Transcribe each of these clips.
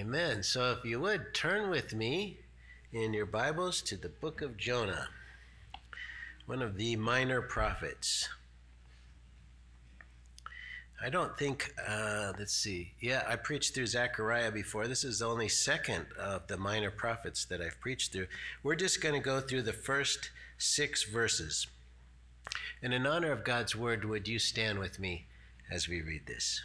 Amen. So if you would turn with me in your Bibles to the book of Jonah, one of the minor prophets. I don't think, uh, let's see. Yeah, I preached through Zechariah before. This is the only second of the minor prophets that I've preached through. We're just going to go through the first six verses. And in honor of God's word, would you stand with me as we read this?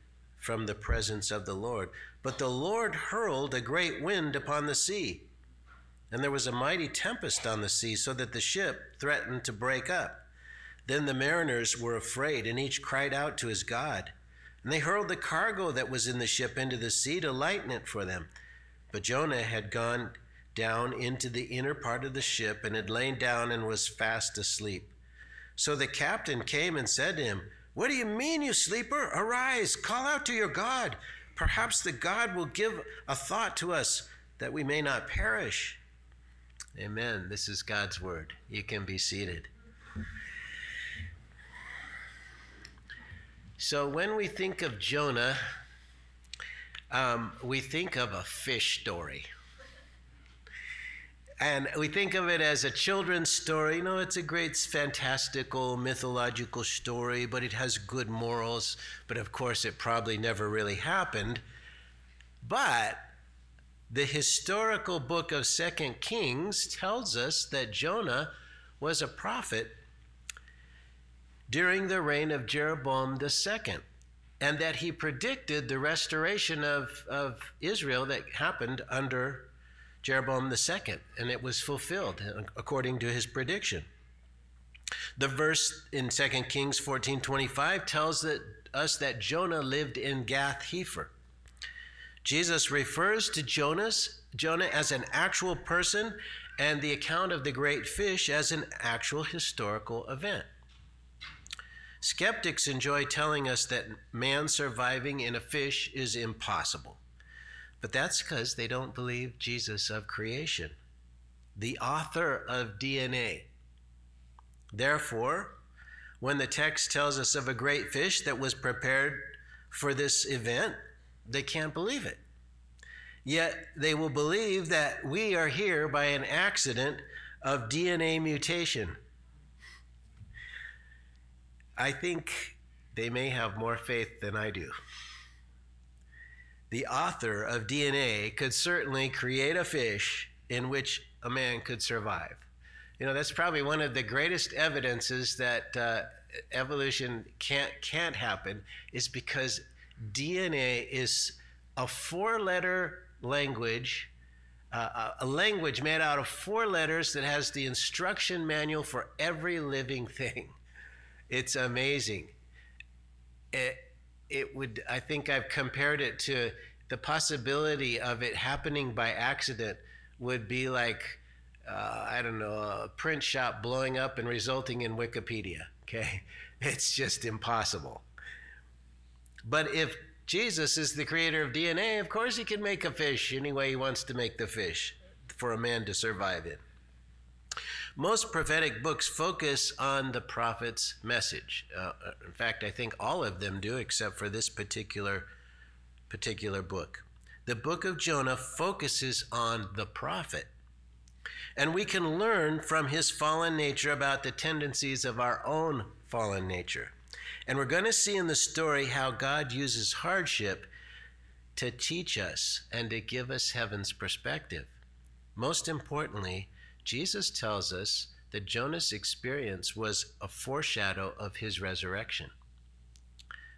from the presence of the Lord. But the Lord hurled a great wind upon the sea, and there was a mighty tempest on the sea, so that the ship threatened to break up. Then the mariners were afraid, and each cried out to his God. And they hurled the cargo that was in the ship into the sea to lighten it for them. But Jonah had gone down into the inner part of the ship and had lain down and was fast asleep. So the captain came and said to him, What do you mean, you sleeper? Arise, call out to your God. Perhaps the God will give a thought to us that we may not perish. Amen. This is God's word. You can be seated. So, when we think of Jonah, um, we think of a fish story. And we think of it as a children's story. You know, it's a great, fantastical, mythological story, but it has good morals. But of course, it probably never really happened. But the historical book of Second Kings tells us that Jonah was a prophet during the reign of Jeroboam II, and that he predicted the restoration of, of Israel that happened under Jeroboam II, and it was fulfilled according to his prediction. The verse in 2 Kings 14:25 tells that, us that Jonah lived in Gath Hepher. Jesus refers to Jonas, Jonah as an actual person and the account of the great fish as an actual historical event. Skeptics enjoy telling us that man surviving in a fish is impossible. But that's because they don't believe Jesus of creation, the author of DNA. Therefore, when the text tells us of a great fish that was prepared for this event, they can't believe it. Yet they will believe that we are here by an accident of DNA mutation. I think they may have more faith than I do. The author of DNA could certainly create a fish in which a man could survive. You know, that's probably one of the greatest evidences that uh, evolution can't, can't happen is because DNA is a four letter language, uh, a language made out of four letters that has the instruction manual for every living thing. It's amazing. It, it would, I think I've compared it to the possibility of it happening by accident would be like, uh, I don't know, a print shop blowing up and resulting in Wikipedia. Okay? It's just impossible. But if Jesus is the creator of DNA, of course he can make a fish any way he wants to make the fish for a man to survive in. Most prophetic books focus on the prophet's message. Uh, in fact, I think all of them do, except for this particular particular book. The book of Jonah focuses on the prophet. And we can learn from his fallen nature about the tendencies of our own fallen nature. And we're going to see in the story how God uses hardship to teach us and to give us heaven's perspective. Most importantly, Jesus tells us that Jonah's experience was a foreshadow of his resurrection.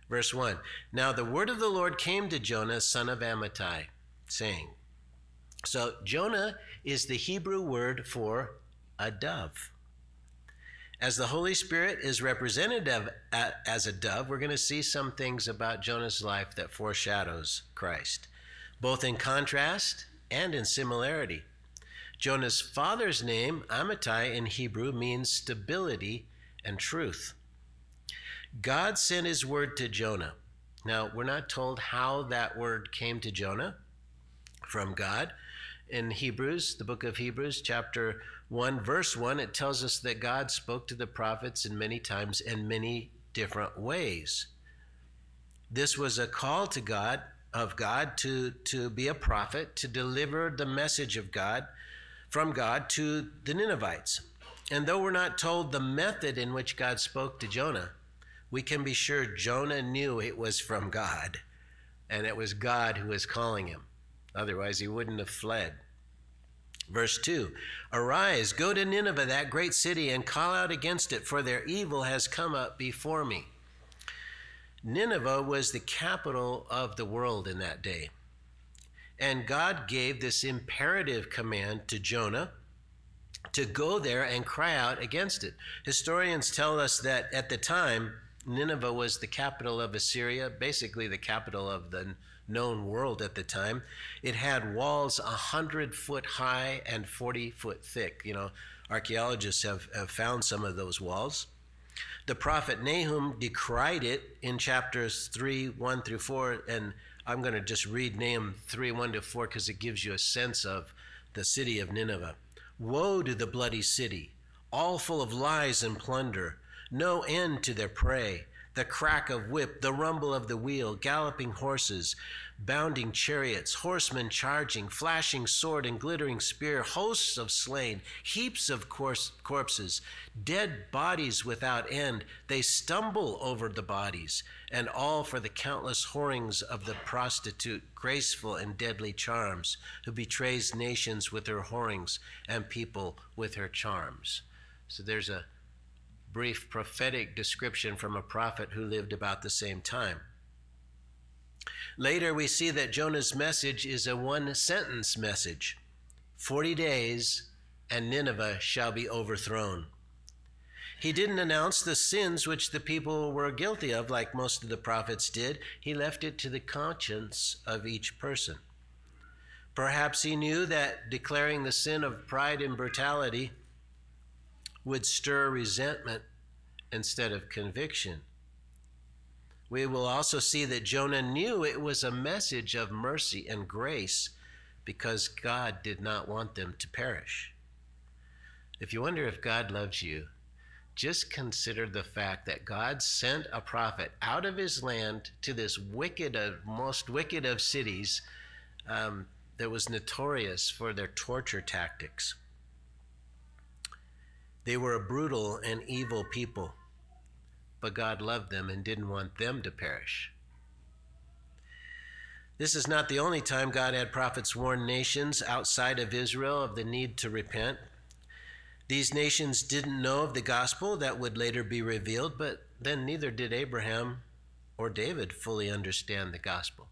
Verse 1 Now the word of the Lord came to Jonah, son of Amittai, saying, So Jonah is the Hebrew word for a dove. As the Holy Spirit is represented as a dove, we're going to see some things about Jonah's life that foreshadows Christ, both in contrast and in similarity. Jonah's father's name, Amittai, in Hebrew means stability and truth. God sent his word to Jonah. Now, we're not told how that word came to Jonah from God. In Hebrews, the book of Hebrews, chapter 1, verse 1, it tells us that God spoke to the prophets in many times in many different ways. This was a call to God of God to, to be a prophet, to deliver the message of God from God to the Ninevites. And though we're not told the method in which God spoke to Jonah, we can be sure Jonah knew it was from God and it was God who was calling him. Otherwise, he wouldn't have fled. Verse 2 Arise, go to Nineveh, that great city, and call out against it, for their evil has come up before me. Nineveh was the capital of the world in that day. And God gave this imperative command to Jonah to go there and cry out against it. Historians tell us that at the time, Nineveh was the capital of Assyria, basically the capital of the known world at the time. It had walls 100 foot high and 40 foot thick. You know, archaeologists have, have found some of those walls. The prophet Nahum decried it in chapters 3, 1 through 4. And I'm going to just read Nahum 3, 1 to 4 because it gives you a sense of the city of Nineveh. Woe to the bloody city, all full of lies and plunder, no end to their prey the crack of whip, the rumble of the wheel, galloping horses, bounding chariots, horsemen charging, flashing sword and glittering spear, hosts of slain, heaps of corpses, dead bodies without end. They stumble over the bodies, and all for the countless whorings of the prostitute, graceful and deadly charms, who betrays nations with her whorings and people with her charms. So there's a brief prophetic description from a prophet who lived about the same time. Later, we see that Jonah's message is a one sentence message 40 days, and Nineveh shall be overthrown. He didn't announce the sins which the people were guilty of, like most of the prophets did. He left it to the conscience of each person. Perhaps he knew that declaring the sin of pride and brutality would stir resentment instead of conviction. We will also see that Jonah knew it was a message of mercy and grace because God did not want them to perish. If you wonder if God loves you, just consider the fact that God sent a prophet out of his land to this wicked, of, most wicked of cities um, that was notorious for their torture tactics. They were a brutal and evil people, but God loved them and didn't want them to perish. This is not the only time God had prophets warn nations outside of Israel of the need to repent. These nations didn't know of the gospel that would later be revealed, but then neither did Abraham or David fully understand the gospel.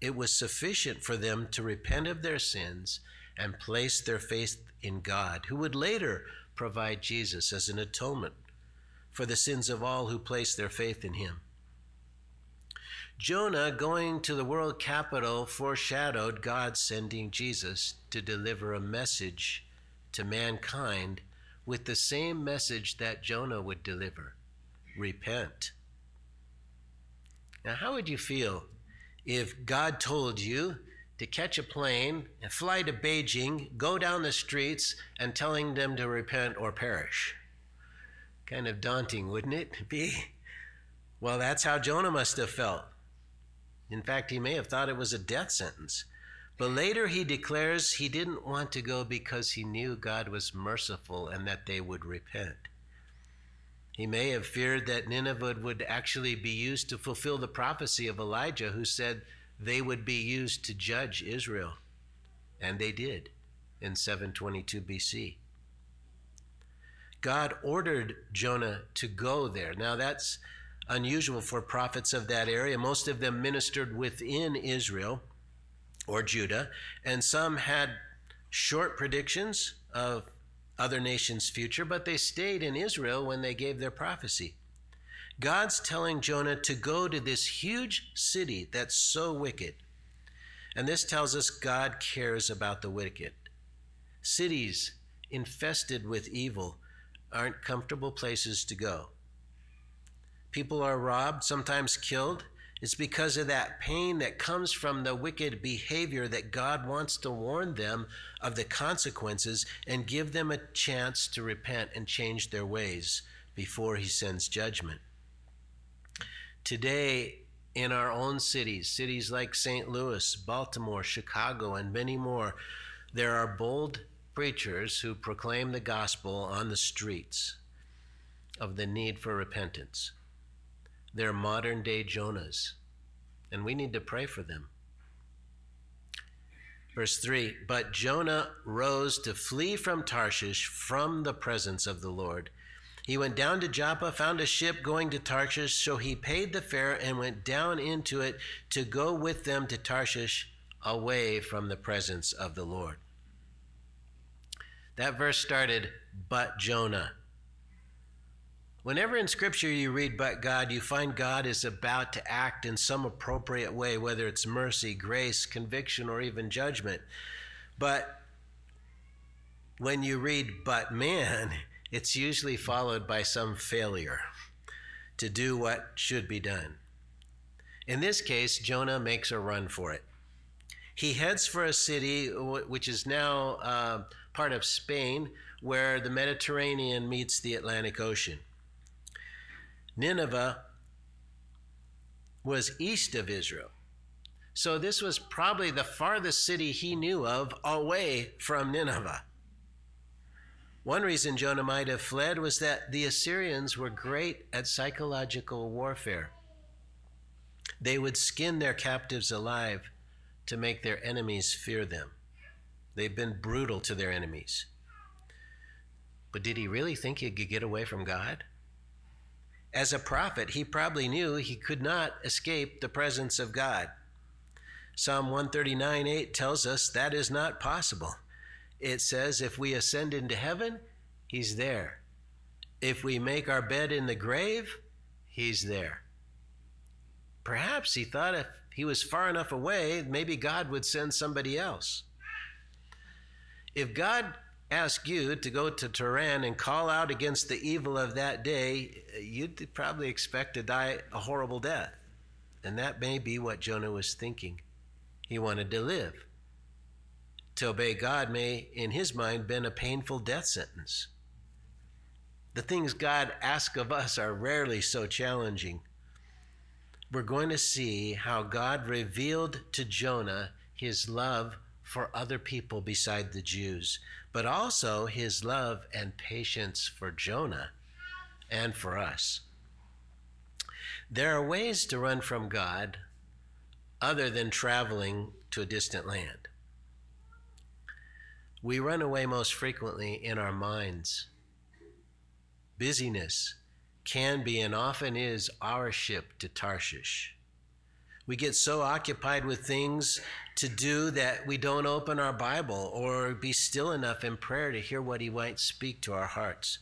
It was sufficient for them to repent of their sins and place their faith in God, who would later provide Jesus as an atonement for the sins of all who place their faith in him. Jonah going to the world capital foreshadowed God sending Jesus to deliver a message to mankind with the same message that Jonah would deliver repent. Now, how would you feel if God told you to catch a plane and fly to Beijing, go down the streets, and telling them to repent or perish. Kind of daunting, wouldn't it be? Well, that's how Jonah must have felt. In fact, he may have thought it was a death sentence. But later he declares he didn't want to go because he knew God was merciful and that they would repent. He may have feared that Nineveh would actually be used to fulfill the prophecy of Elijah, who said, they would be used to judge Israel. And they did in 722 BC. God ordered Jonah to go there. Now, that's unusual for prophets of that area. Most of them ministered within Israel or Judah, and some had short predictions of other nations' future, but they stayed in Israel when they gave their prophecy. God's telling Jonah to go to this huge city that's so wicked And this tells us God cares about the wicked. Cities infested with evil aren't comfortable places to go. People are robbed, sometimes killed. It's because of that pain that comes from the wicked behavior that God wants to warn them of the consequences and give them a chance to repent and change their ways before He sends judgment. Today, in our own cities, cities like St. Louis, Baltimore, Chicago, and many more, there are bold preachers who proclaim the gospel on the streets of the need for repentance. They're modern day Jonahs, and we need to pray for them. Verse 3 But Jonah rose to flee from Tarshish from the presence of the Lord. He went down to Joppa, found a ship going to Tarshish, so he paid the fare and went down into it to go with them to Tarshish away from the presence of the Lord. That verse started, but Jonah. Whenever in Scripture you read but God, you find God is about to act in some appropriate way, whether it's mercy, grace, conviction, or even judgment. But when you read but man, it's usually followed by some failure to do what should be done. In this case, Jonah makes a run for it. He heads for a city which is now uh, part of Spain, where the Mediterranean meets the Atlantic Ocean. Nineveh was east of Israel. So this was probably the farthest city he knew of away from Nineveh. One reason Jonah might have fled was that the Assyrians were great at psychological warfare. They would skin their captives alive to make their enemies fear them. They've been brutal to their enemies. But did he really think he could get away from God? As a prophet, he probably knew he could not escape the presence of God. Psalm 139 8 tells us that is not possible. It says, If we ascend into heaven, he's there. If we make our bed in the grave, he's there. Perhaps he thought if he was far enough away, maybe God would send somebody else. If God asked you to go to Tehran and call out against the evil of that day, you'd probably expect to die a horrible death. And that may be what Jonah was thinking. He wanted to live. To obey God may, in his mind, been a painful death sentence. The things God asks of us are rarely so challenging. We're going to see how God revealed to Jonah his love for other people beside the Jews, but also his love and patience for Jonah and for us. There are ways to run from God other than traveling to a distant land. We run away most frequently in our minds. Busyness can be and often is our ship to Tarshish. We get so occupied with things to do that we don't open our Bible or be still enough in prayer to hear what He might speak to our hearts.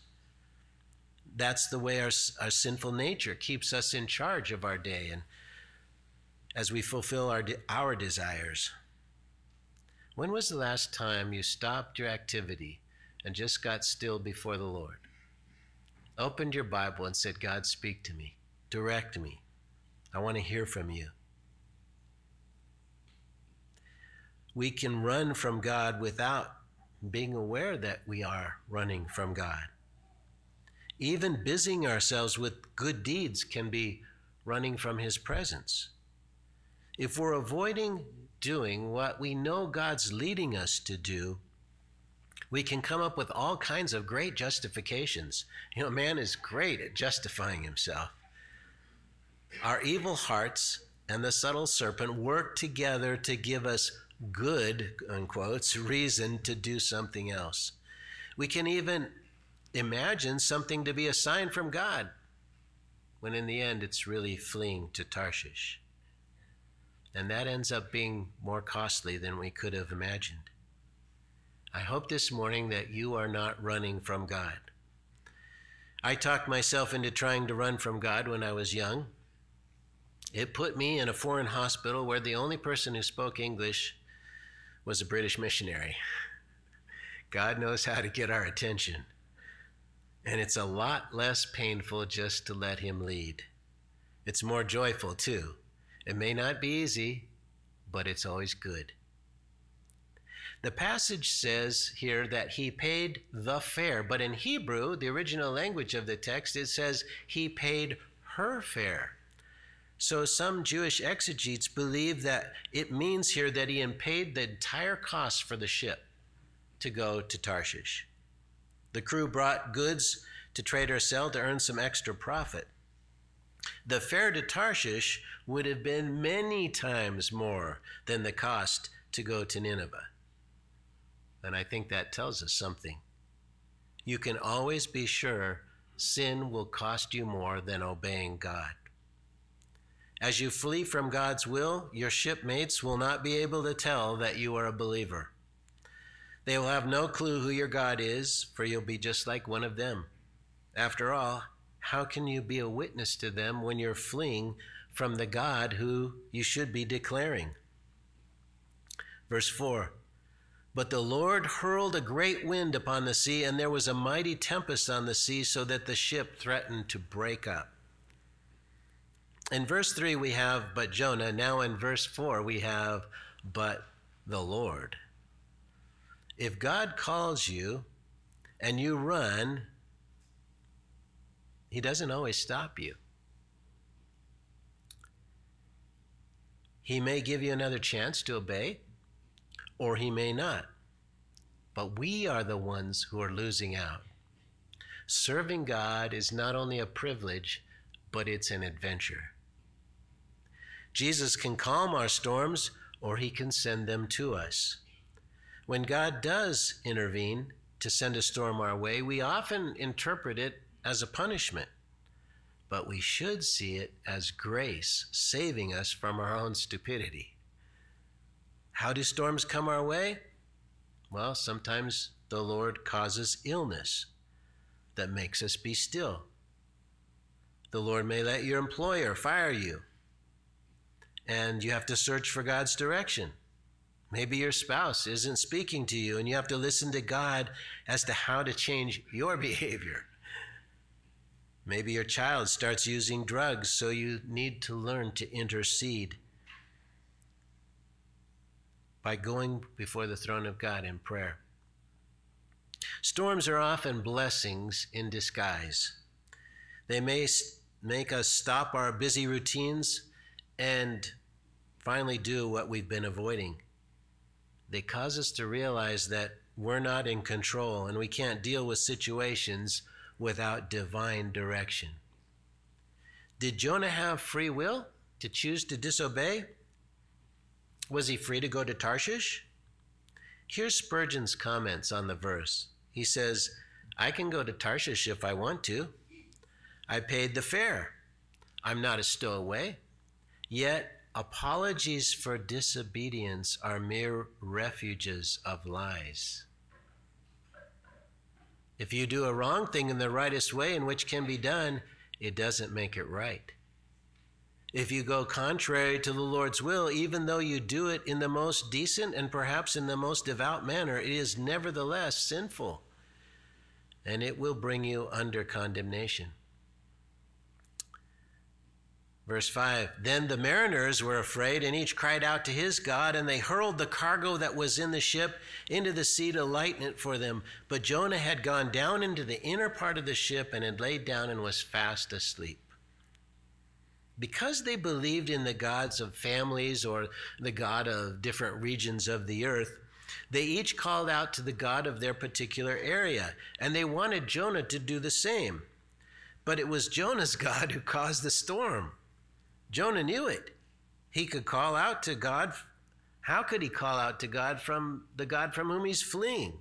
That's the way our, our sinful nature keeps us in charge of our day and as we fulfill our, our desires. When was the last time you stopped your activity and just got still before the Lord? Opened your Bible and said, God, speak to me, direct me. I want to hear from you. we can run from God without being aware that we are running from God. Even busying ourselves with good deeds can be running from His presence. If we're avoiding doing what we know God's leading us to do, we can come up with all kinds of great justifications. You know, man is great at justifying himself. Our evil hearts and the subtle serpent work together to give us good, unquotes, reason to do something else. We can even imagine something to be a sign from God, when in the end it's really fleeing to Tarshish. And that ends up being more costly than we could have imagined. I hope this morning that you are not running from God. I talked myself into trying to run from God when I was young. It put me in a foreign hospital where the only person who spoke English was a British missionary. God knows how to get our attention. And it's a lot less painful just to let Him lead. It's more joyful, too. It may not be easy, but it's always good. The passage says here that he paid the fare, but in Hebrew, the original language of the text, it says he paid her fare. So some Jewish exegetes believe that it means here that he paid the entire cost for the ship to go to Tarshish. The crew brought goods to trade or sell to earn some extra profit. The fare to Tarshish would have been many times more than the cost to go to Nineveh. And I think that tells us something. You can always be sure sin will cost you more than obeying God. As you flee from God's will, your shipmates will not be able to tell that you are a believer. They will have no clue who your God is, for you'll be just like one of them. After all, how can you be a witness to them when you're fleeing from the God who you should be declaring? Verse 4 but the Lord hurled a great wind upon the sea, and there was a mighty tempest on the sea, so that the ship threatened to break up. In verse 3, we have, but Jonah. Now in verse 4, we have, but the Lord. If God calls you and you run, He doesn't always stop you. He may give you another chance to obey or he may not. But we are the ones who are losing out. Serving God is not only a privilege, but it's an adventure. Jesus can calm our storms, or he can send them to us. When God does intervene to send a storm our way, we often interpret it as a punishment, but we should see it as grace saving us from our own stupidity. How do storms come our way? Well, sometimes the Lord causes illness that makes us be still. The Lord may let your employer fire you, and you have to search for God's direction. Maybe your spouse isn't speaking to you, and you have to listen to God as to how to change your behavior. Maybe your child starts using drugs, so you need to learn to intercede by going before the throne of God in prayer. Storms are often blessings in disguise. They may make us stop our busy routines and finally do what we've been avoiding. They cause us to realize that we're not in control and we can't deal with situations without divine direction. Did Jonah have free will to choose to disobey? Was he free to go to Tarshish? Here's Spurgeon's comments on the verse. He says, I can go to Tarshish if I want to. I paid the fare. I'm not a stowaway. Yet, apologies for disobedience are mere refuges of lies. If you do a wrong thing in the rightest way in which can be done, it doesn't make it right. If you go contrary to the Lord's will, even though you do it in the most decent and perhaps in the most devout manner, it is nevertheless sinful and it will bring you under condemnation. Verse 5 Then the mariners were afraid, and each cried out to his God, and they hurled the cargo that was in the ship into the sea to lighten it for them. But Jonah had gone down into the inner part of the ship and had laid down and was fast asleep because they believed in the gods of families or the God of different regions of the earth, they each called out to the God of their particular area, and they wanted Jonah to do the same. But it was Jonah's God who caused the storm. Jonah knew it. He could call out to God. How could he call out to God from the God from whom he's fleeing?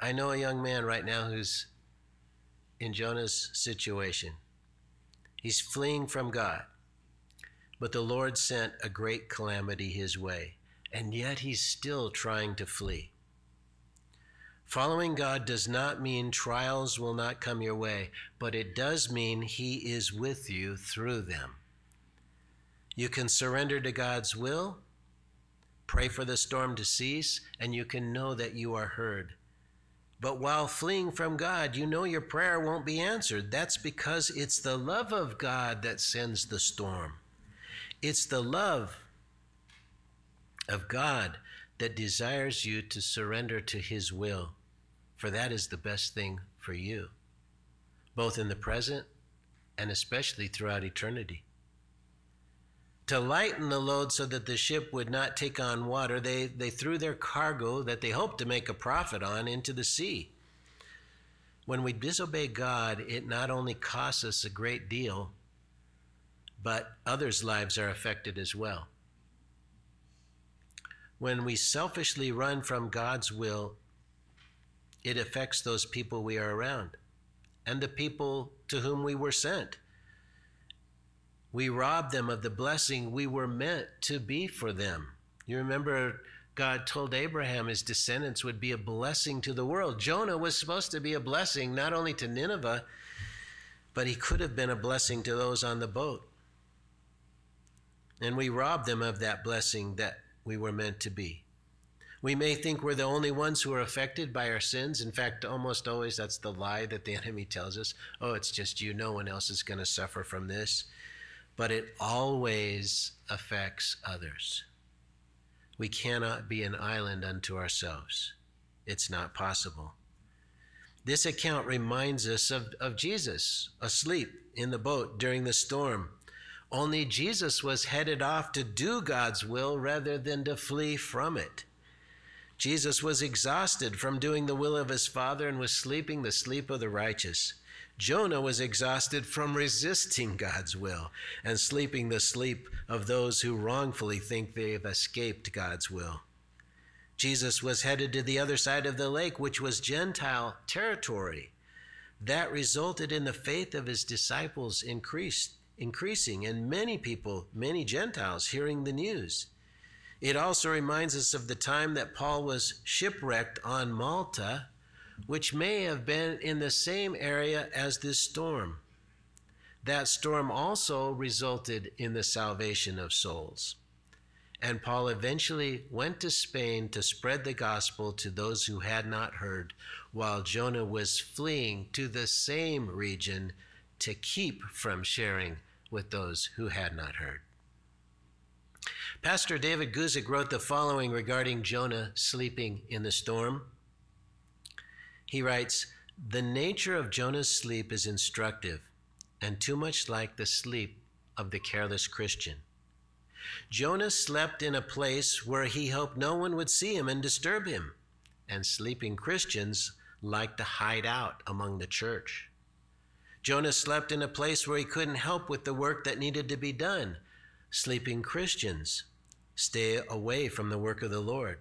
I know a young man right now who's in Jonah's situation. He's fleeing from God. But the Lord sent a great calamity his way, and yet he's still trying to flee. Following God does not mean trials will not come your way, but it does mean he is with you through them. You can surrender to God's will, pray for the storm to cease, and you can know that you are heard. But while fleeing from God, you know your prayer won't be answered. That's because it's the love of God that sends the storm. It's the love of God that desires you to surrender to His will, for that is the best thing for you, both in the present and especially throughout eternity. To lighten the load so that the ship would not take on water, they, they threw their cargo that they hoped to make a profit on into the sea. When we disobey God, it not only costs us a great deal, but others' lives are affected as well. When we selfishly run from God's will, it affects those people we are around and the people to whom we were sent. We rob them of the blessing we were meant to be for them. You remember God told Abraham his descendants would be a blessing to the world. Jonah was supposed to be a blessing not only to Nineveh, but he could have been a blessing to those on the boat. And we robbed them of that blessing that we were meant to be. We may think we're the only ones who are affected by our sins. In fact, almost always that's the lie that the enemy tells us. Oh, it's just you. No one else is going to suffer from this. But it always affects others. We cannot be an island unto ourselves. It's not possible. This account reminds us of, of Jesus asleep in the boat during the storm. Only Jesus was headed off to do God's will rather than to flee from it. Jesus was exhausted from doing the will of his Father and was sleeping the sleep of the righteous. Jonah was exhausted from resisting God's will and sleeping the sleep of those who wrongfully think they have escaped God's will. Jesus was headed to the other side of the lake, which was Gentile territory. That resulted in the faith of his disciples increased, increasing, and many people, many Gentiles, hearing the news. It also reminds us of the time that Paul was shipwrecked on Malta, which may have been in the same area as this storm. That storm also resulted in the salvation of souls. And Paul eventually went to Spain to spread the gospel to those who had not heard, while Jonah was fleeing to the same region to keep from sharing with those who had not heard. Pastor David Guzik wrote the following regarding Jonah sleeping in the storm. He writes, The nature of Jonah's sleep is instructive and too much like the sleep of the careless Christian. Jonah slept in a place where he hoped no one would see him and disturb him, and sleeping Christians like to hide out among the church. Jonah slept in a place where he couldn't help with the work that needed to be done. Sleeping Christians stay away from the work of the Lord.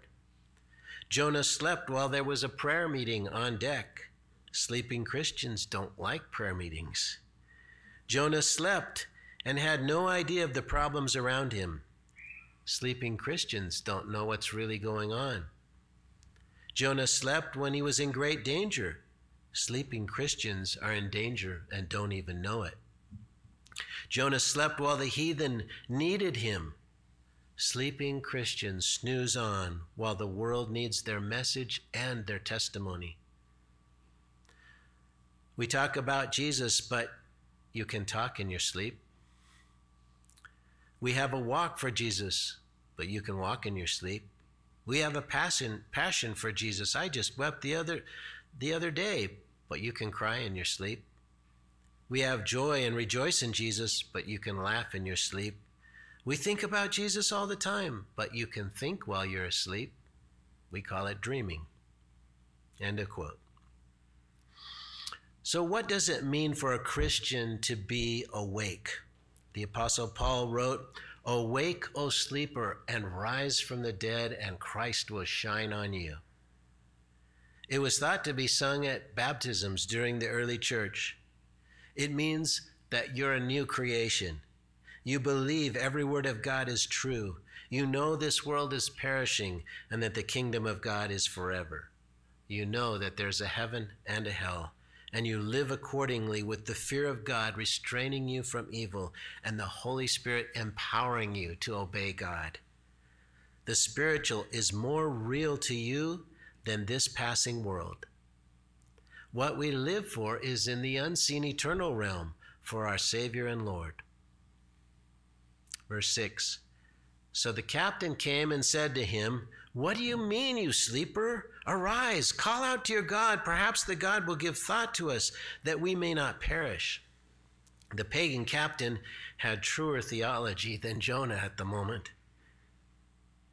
Jonah slept while there was a prayer meeting on deck. Sleeping Christians don't like prayer meetings. Jonah slept and had no idea of the problems around him. Sleeping Christians don't know what's really going on. Jonah slept when he was in great danger. Sleeping Christians are in danger and don't even know it. Jonah slept while the heathen needed him. Sleeping Christians snooze on while the world needs their message and their testimony. We talk about Jesus, but you can talk in your sleep. We have a walk for Jesus, but you can walk in your sleep. We have a passion passion for Jesus. I just wept the other the other day, but you can cry in your sleep. We have joy and rejoice in Jesus, but you can laugh in your sleep. We think about Jesus all the time, but you can think while you're asleep. We call it dreaming. End of quote. So, what does it mean for a Christian to be awake? The Apostle Paul wrote, Awake, O sleeper, and rise from the dead, and Christ will shine on you. It was thought to be sung at baptisms during the early church. It means that you're a new creation. You believe every word of God is true. You know this world is perishing and that the kingdom of God is forever. You know that there's a heaven and a hell, and you live accordingly with the fear of God restraining you from evil and the Holy Spirit empowering you to obey God. The spiritual is more real to you than this passing world. What we live for is in the unseen eternal realm for our Savior and Lord. Verse 6 So the captain came and said to him, What do you mean, you sleeper? Arise, call out to your God. Perhaps the God will give thought to us that we may not perish. The pagan captain had truer theology than Jonah at the moment.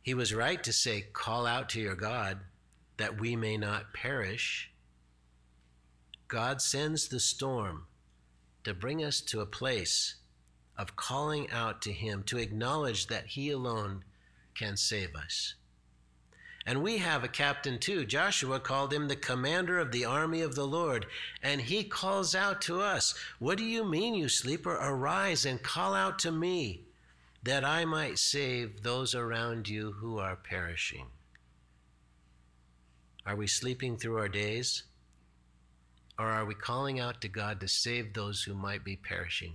He was right to say, Call out to your God that we may not perish. God sends the storm to bring us to a place of calling out to Him, to acknowledge that He alone can save us. And we have a captain too. Joshua called him the commander of the army of the Lord. And he calls out to us, What do you mean, you sleeper? Arise and call out to me, that I might save those around you who are perishing. Are we sleeping through our days? Or are we calling out to God to save those who might be perishing?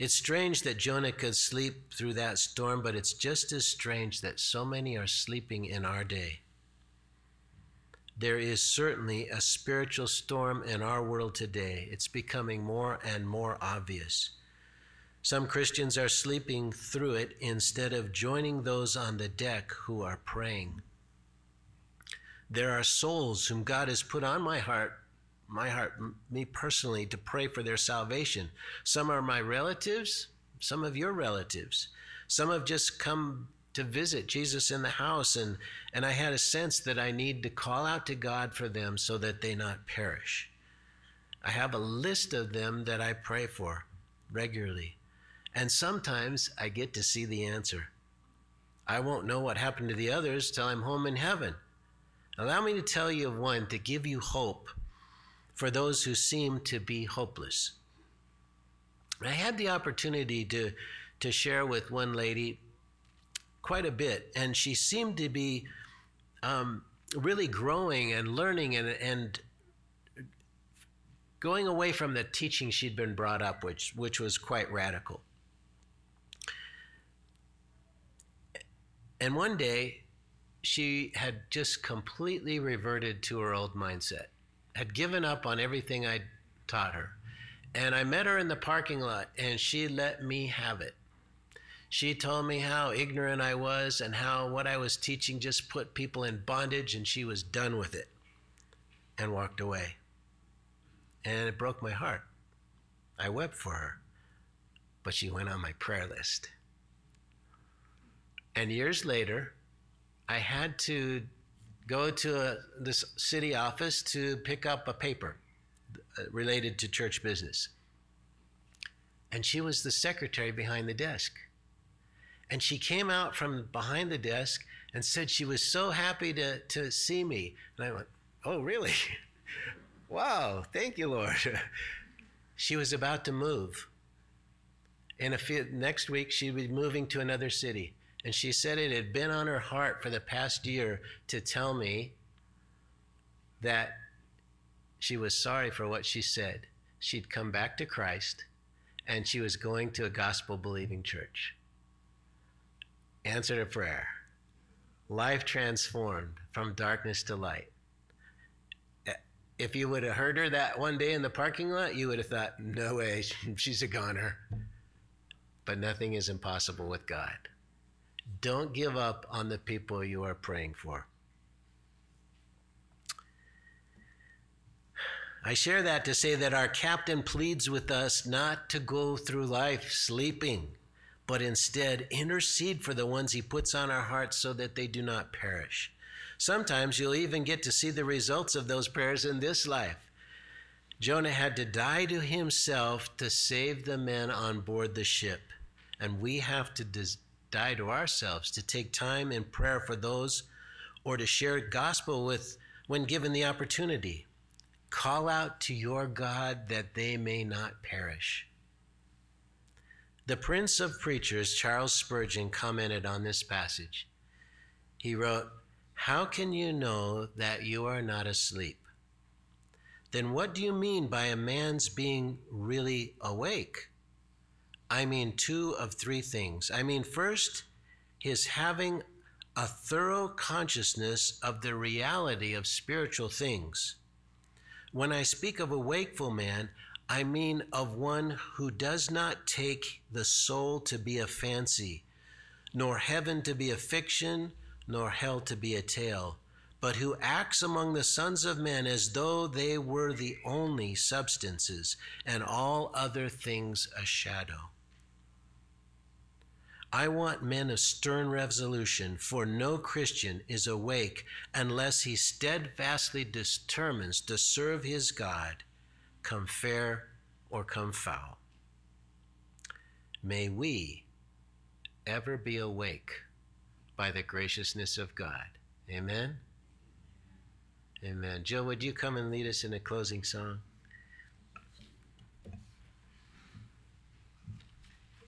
It's strange that Jonah could sleep through that storm, but it's just as strange that so many are sleeping in our day. There is certainly a spiritual storm in our world today. It's becoming more and more obvious. Some Christians are sleeping through it instead of joining those on the deck who are praying. There are souls whom God has put on my heart my heart, me personally, to pray for their salvation. Some are my relatives, some of your relatives. Some have just come to visit Jesus in the house, and, and I had a sense that I need to call out to God for them so that they not perish. I have a list of them that I pray for regularly, and sometimes I get to see the answer. I won't know what happened to the others till I'm home in heaven. Allow me to tell you of one to give you hope for those who seem to be hopeless. I had the opportunity to, to share with one lady quite a bit, and she seemed to be um, really growing and learning and, and going away from the teaching she'd been brought up, which, which was quite radical. And one day, she had just completely reverted to her old mindset had given up on everything I'd taught her. And I met her in the parking lot and she let me have it. She told me how ignorant I was and how what I was teaching just put people in bondage and she was done with it and walked away. And it broke my heart. I wept for her, but she went on my prayer list. And years later, I had to go to a, this city office to pick up a paper uh, related to church business. And she was the secretary behind the desk. And she came out from behind the desk and said she was so happy to, to see me. And I went, Oh, really? wow, thank you, Lord. she was about to move. And a few, next week, she'd be moving to another city. And she said it had been on her heart for the past year to tell me that she was sorry for what she said. She'd come back to Christ and she was going to a gospel believing church. Answered a prayer. Life transformed from darkness to light. If you would have heard her that one day in the parking lot, you would have thought, no way, she's a goner. But nothing is impossible with God. Don't give up on the people you are praying for. I share that to say that our captain pleads with us not to go through life sleeping, but instead intercede for the ones he puts on our hearts so that they do not perish. Sometimes you'll even get to see the results of those prayers in this life. Jonah had to die to himself to save the men on board the ship, and we have to des- die to ourselves, to take time in prayer for those, or to share gospel with when given the opportunity. Call out to your God that they may not perish. The Prince of Preachers, Charles Spurgeon, commented on this passage. He wrote, How can you know that you are not asleep? then what do you mean by a man's being really awake? I mean two of three things. I mean, first, his having a thorough consciousness of the reality of spiritual things. When I speak of a wakeful man, I mean of one who does not take the soul to be a fancy, nor heaven to be a fiction, nor hell to be a tale, but who acts among the sons of men as though they were the only substances, and all other things a shadow. I want men of stern resolution, for no Christian is awake unless he steadfastly determines to serve his God, come fair or come foul. May we ever be awake by the graciousness of God. Amen. Amen. Jill, would you come and lead us in a closing song?